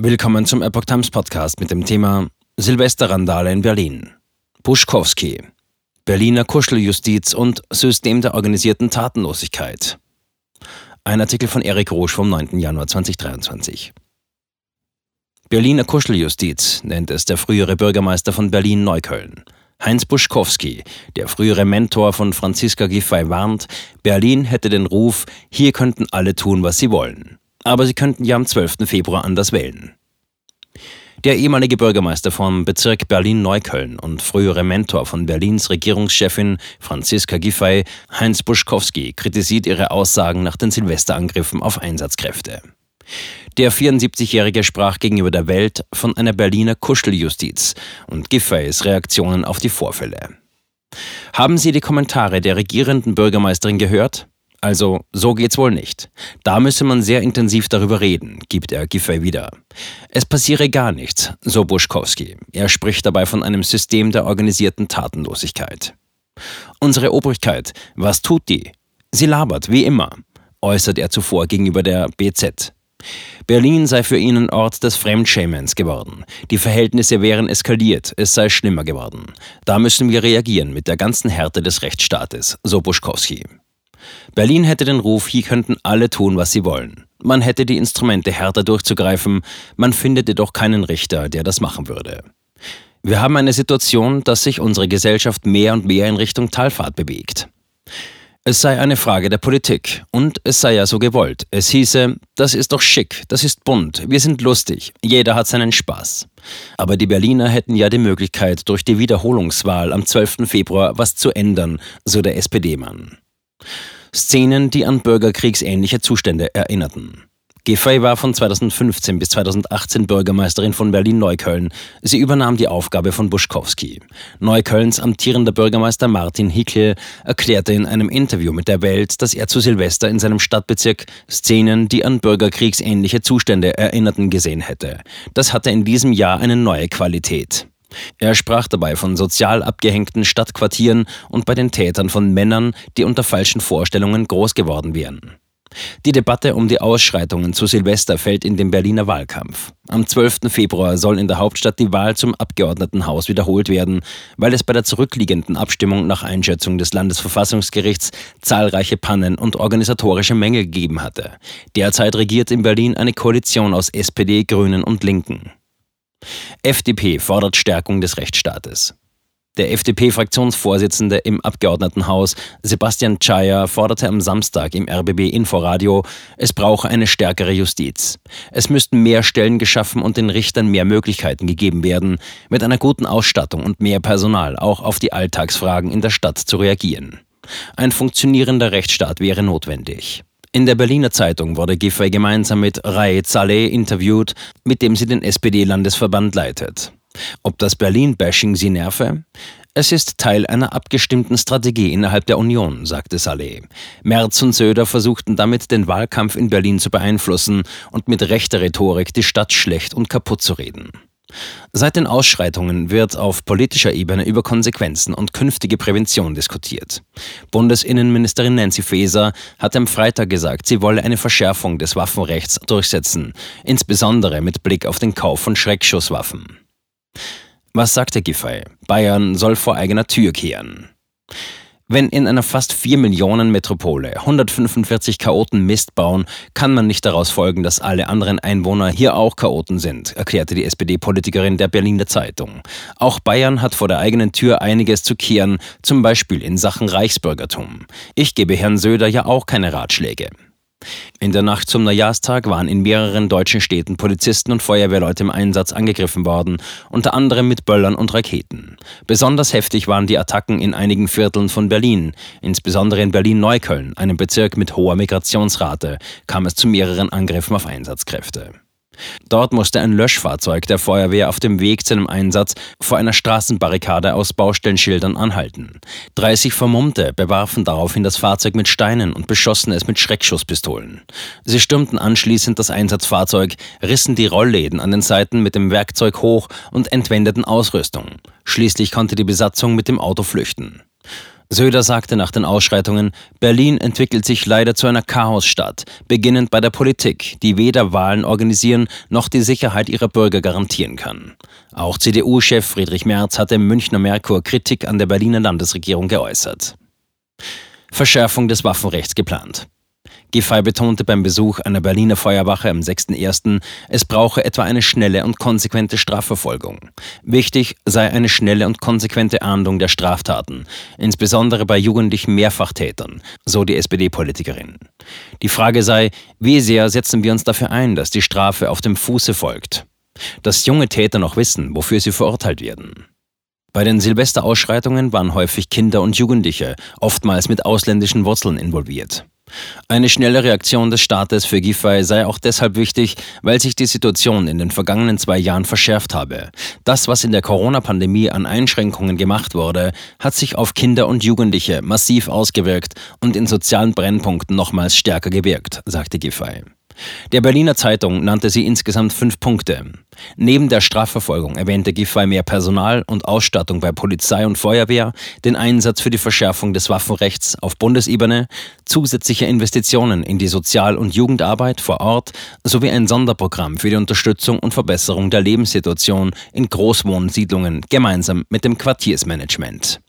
Willkommen zum Epoch Times Podcast mit dem Thema Silvesterrandale in Berlin. Buschkowski, Berliner Kuscheljustiz und System der organisierten Tatenlosigkeit. Ein Artikel von Erik Rosch vom 9. Januar 2023. Berliner Kuscheljustiz nennt es der frühere Bürgermeister von Berlin-Neukölln. Heinz Buschkowski, der frühere Mentor von Franziska Giffey, warnt, Berlin hätte den Ruf, hier könnten alle tun, was sie wollen aber sie könnten ja am 12. Februar anders wählen. Der ehemalige Bürgermeister vom Bezirk Berlin-Neukölln und frühere Mentor von Berlins Regierungschefin Franziska Giffey, Heinz Buschkowski, kritisiert ihre Aussagen nach den Silvesterangriffen auf Einsatzkräfte. Der 74-Jährige sprach gegenüber der Welt von einer Berliner Kuscheljustiz und Giffeys Reaktionen auf die Vorfälle. Haben Sie die Kommentare der regierenden Bürgermeisterin gehört? Also, so geht's wohl nicht. Da müsse man sehr intensiv darüber reden, gibt er Giffey wieder. Es passiere gar nichts, so Buschkowski. Er spricht dabei von einem System der organisierten Tatenlosigkeit. Unsere Obrigkeit, was tut die? Sie labert, wie immer, äußert er zuvor gegenüber der BZ. Berlin sei für ihn ein Ort des Fremdschämens geworden. Die Verhältnisse wären eskaliert, es sei schlimmer geworden. Da müssen wir reagieren mit der ganzen Härte des Rechtsstaates, so Buschkowski. Berlin hätte den Ruf, hier könnten alle tun, was sie wollen. Man hätte die Instrumente härter durchzugreifen, man findet jedoch keinen Richter, der das machen würde. Wir haben eine Situation, dass sich unsere Gesellschaft mehr und mehr in Richtung Talfahrt bewegt. Es sei eine Frage der Politik und es sei ja so gewollt. Es hieße, das ist doch schick, das ist bunt, wir sind lustig, jeder hat seinen Spaß. Aber die Berliner hätten ja die Möglichkeit, durch die Wiederholungswahl am 12. Februar was zu ändern, so der SPD-Mann. Szenen, die an bürgerkriegsähnliche Zustände erinnerten. Giffey war von 2015 bis 2018 Bürgermeisterin von Berlin-Neukölln. Sie übernahm die Aufgabe von Buschkowski. Neuköllns amtierender Bürgermeister Martin Hickel erklärte in einem Interview mit der Welt, dass er zu Silvester in seinem Stadtbezirk Szenen, die an bürgerkriegsähnliche Zustände erinnerten, gesehen hätte. Das hatte in diesem Jahr eine neue Qualität. Er sprach dabei von sozial abgehängten Stadtquartieren und bei den Tätern von Männern, die unter falschen Vorstellungen groß geworden wären. Die Debatte um die Ausschreitungen zu Silvester fällt in den Berliner Wahlkampf. Am 12. Februar soll in der Hauptstadt die Wahl zum Abgeordnetenhaus wiederholt werden, weil es bei der zurückliegenden Abstimmung nach Einschätzung des Landesverfassungsgerichts zahlreiche Pannen und organisatorische Mängel gegeben hatte. Derzeit regiert in Berlin eine Koalition aus SPD, Grünen und Linken. FDP fordert Stärkung des Rechtsstaates. Der FDP-Fraktionsvorsitzende im Abgeordnetenhaus Sebastian Czaja forderte am Samstag im RBB Inforadio, es brauche eine stärkere Justiz. Es müssten mehr Stellen geschaffen und den Richtern mehr Möglichkeiten gegeben werden, mit einer guten Ausstattung und mehr Personal auch auf die Alltagsfragen in der Stadt zu reagieren. Ein funktionierender Rechtsstaat wäre notwendig. In der Berliner Zeitung wurde Giffey gemeinsam mit Ray Zaleh interviewt, mit dem sie den SPD-Landesverband leitet. Ob das Berlin-Bashing sie nerve? Es ist Teil einer abgestimmten Strategie innerhalb der Union, sagte Saleh. Merz und Söder versuchten damit, den Wahlkampf in Berlin zu beeinflussen und mit rechter Rhetorik die Stadt schlecht und kaputt zu reden. Seit den Ausschreitungen wird auf politischer Ebene über Konsequenzen und künftige Prävention diskutiert. Bundesinnenministerin Nancy Faeser hat am Freitag gesagt, sie wolle eine Verschärfung des Waffenrechts durchsetzen, insbesondere mit Blick auf den Kauf von Schreckschusswaffen. Was sagte Giffey? Bayern soll vor eigener Tür kehren. Wenn in einer fast 4 Millionen Metropole 145 Chaoten Mist bauen, kann man nicht daraus folgen, dass alle anderen Einwohner hier auch Chaoten sind, erklärte die SPD-Politikerin der Berliner Zeitung. Auch Bayern hat vor der eigenen Tür einiges zu kehren, zum Beispiel in Sachen Reichsbürgertum. Ich gebe Herrn Söder ja auch keine Ratschläge. In der Nacht zum Neujahrstag waren in mehreren deutschen Städten Polizisten und Feuerwehrleute im Einsatz angegriffen worden, unter anderem mit Böllern und Raketen. Besonders heftig waren die Attacken in einigen Vierteln von Berlin, insbesondere in Berlin-Neukölln, einem Bezirk mit hoher Migrationsrate, kam es zu mehreren Angriffen auf Einsatzkräfte. Dort musste ein Löschfahrzeug der Feuerwehr auf dem Weg zu einem Einsatz vor einer Straßenbarrikade aus Baustellenschildern anhalten. 30 Vermummte bewarfen daraufhin das Fahrzeug mit Steinen und beschossen es mit Schreckschusspistolen. Sie stürmten anschließend das Einsatzfahrzeug, rissen die Rollläden an den Seiten mit dem Werkzeug hoch und entwendeten Ausrüstung. Schließlich konnte die Besatzung mit dem Auto flüchten. Söder sagte nach den Ausschreitungen, Berlin entwickelt sich leider zu einer Chaosstadt, beginnend bei der Politik, die weder Wahlen organisieren noch die Sicherheit ihrer Bürger garantieren kann. Auch CDU-Chef Friedrich Merz hatte im Münchner Merkur Kritik an der Berliner Landesregierung geäußert. Verschärfung des Waffenrechts geplant. Giffey betonte beim Besuch einer Berliner Feuerwache am 6.1., es brauche etwa eine schnelle und konsequente Strafverfolgung. Wichtig sei eine schnelle und konsequente Ahndung der Straftaten, insbesondere bei jugendlichen Mehrfachtätern, so die SPD-Politikerin. Die Frage sei, wie sehr setzen wir uns dafür ein, dass die Strafe auf dem Fuße folgt? Dass junge Täter noch wissen, wofür sie verurteilt werden. Bei den Silvesterausschreitungen waren häufig Kinder und Jugendliche, oftmals mit ausländischen Wurzeln involviert. Eine schnelle Reaktion des Staates für Giffey sei auch deshalb wichtig, weil sich die Situation in den vergangenen zwei Jahren verschärft habe. Das, was in der Corona-Pandemie an Einschränkungen gemacht wurde, hat sich auf Kinder und Jugendliche massiv ausgewirkt und in sozialen Brennpunkten nochmals stärker gewirkt, sagte Giffey. Der Berliner Zeitung nannte sie insgesamt fünf Punkte. Neben der Strafverfolgung erwähnte Giffey mehr Personal und Ausstattung bei Polizei und Feuerwehr, den Einsatz für die Verschärfung des Waffenrechts auf Bundesebene, zusätzliche Investitionen in die Sozial- und Jugendarbeit vor Ort sowie ein Sonderprogramm für die Unterstützung und Verbesserung der Lebenssituation in Großwohnsiedlungen gemeinsam mit dem Quartiersmanagement.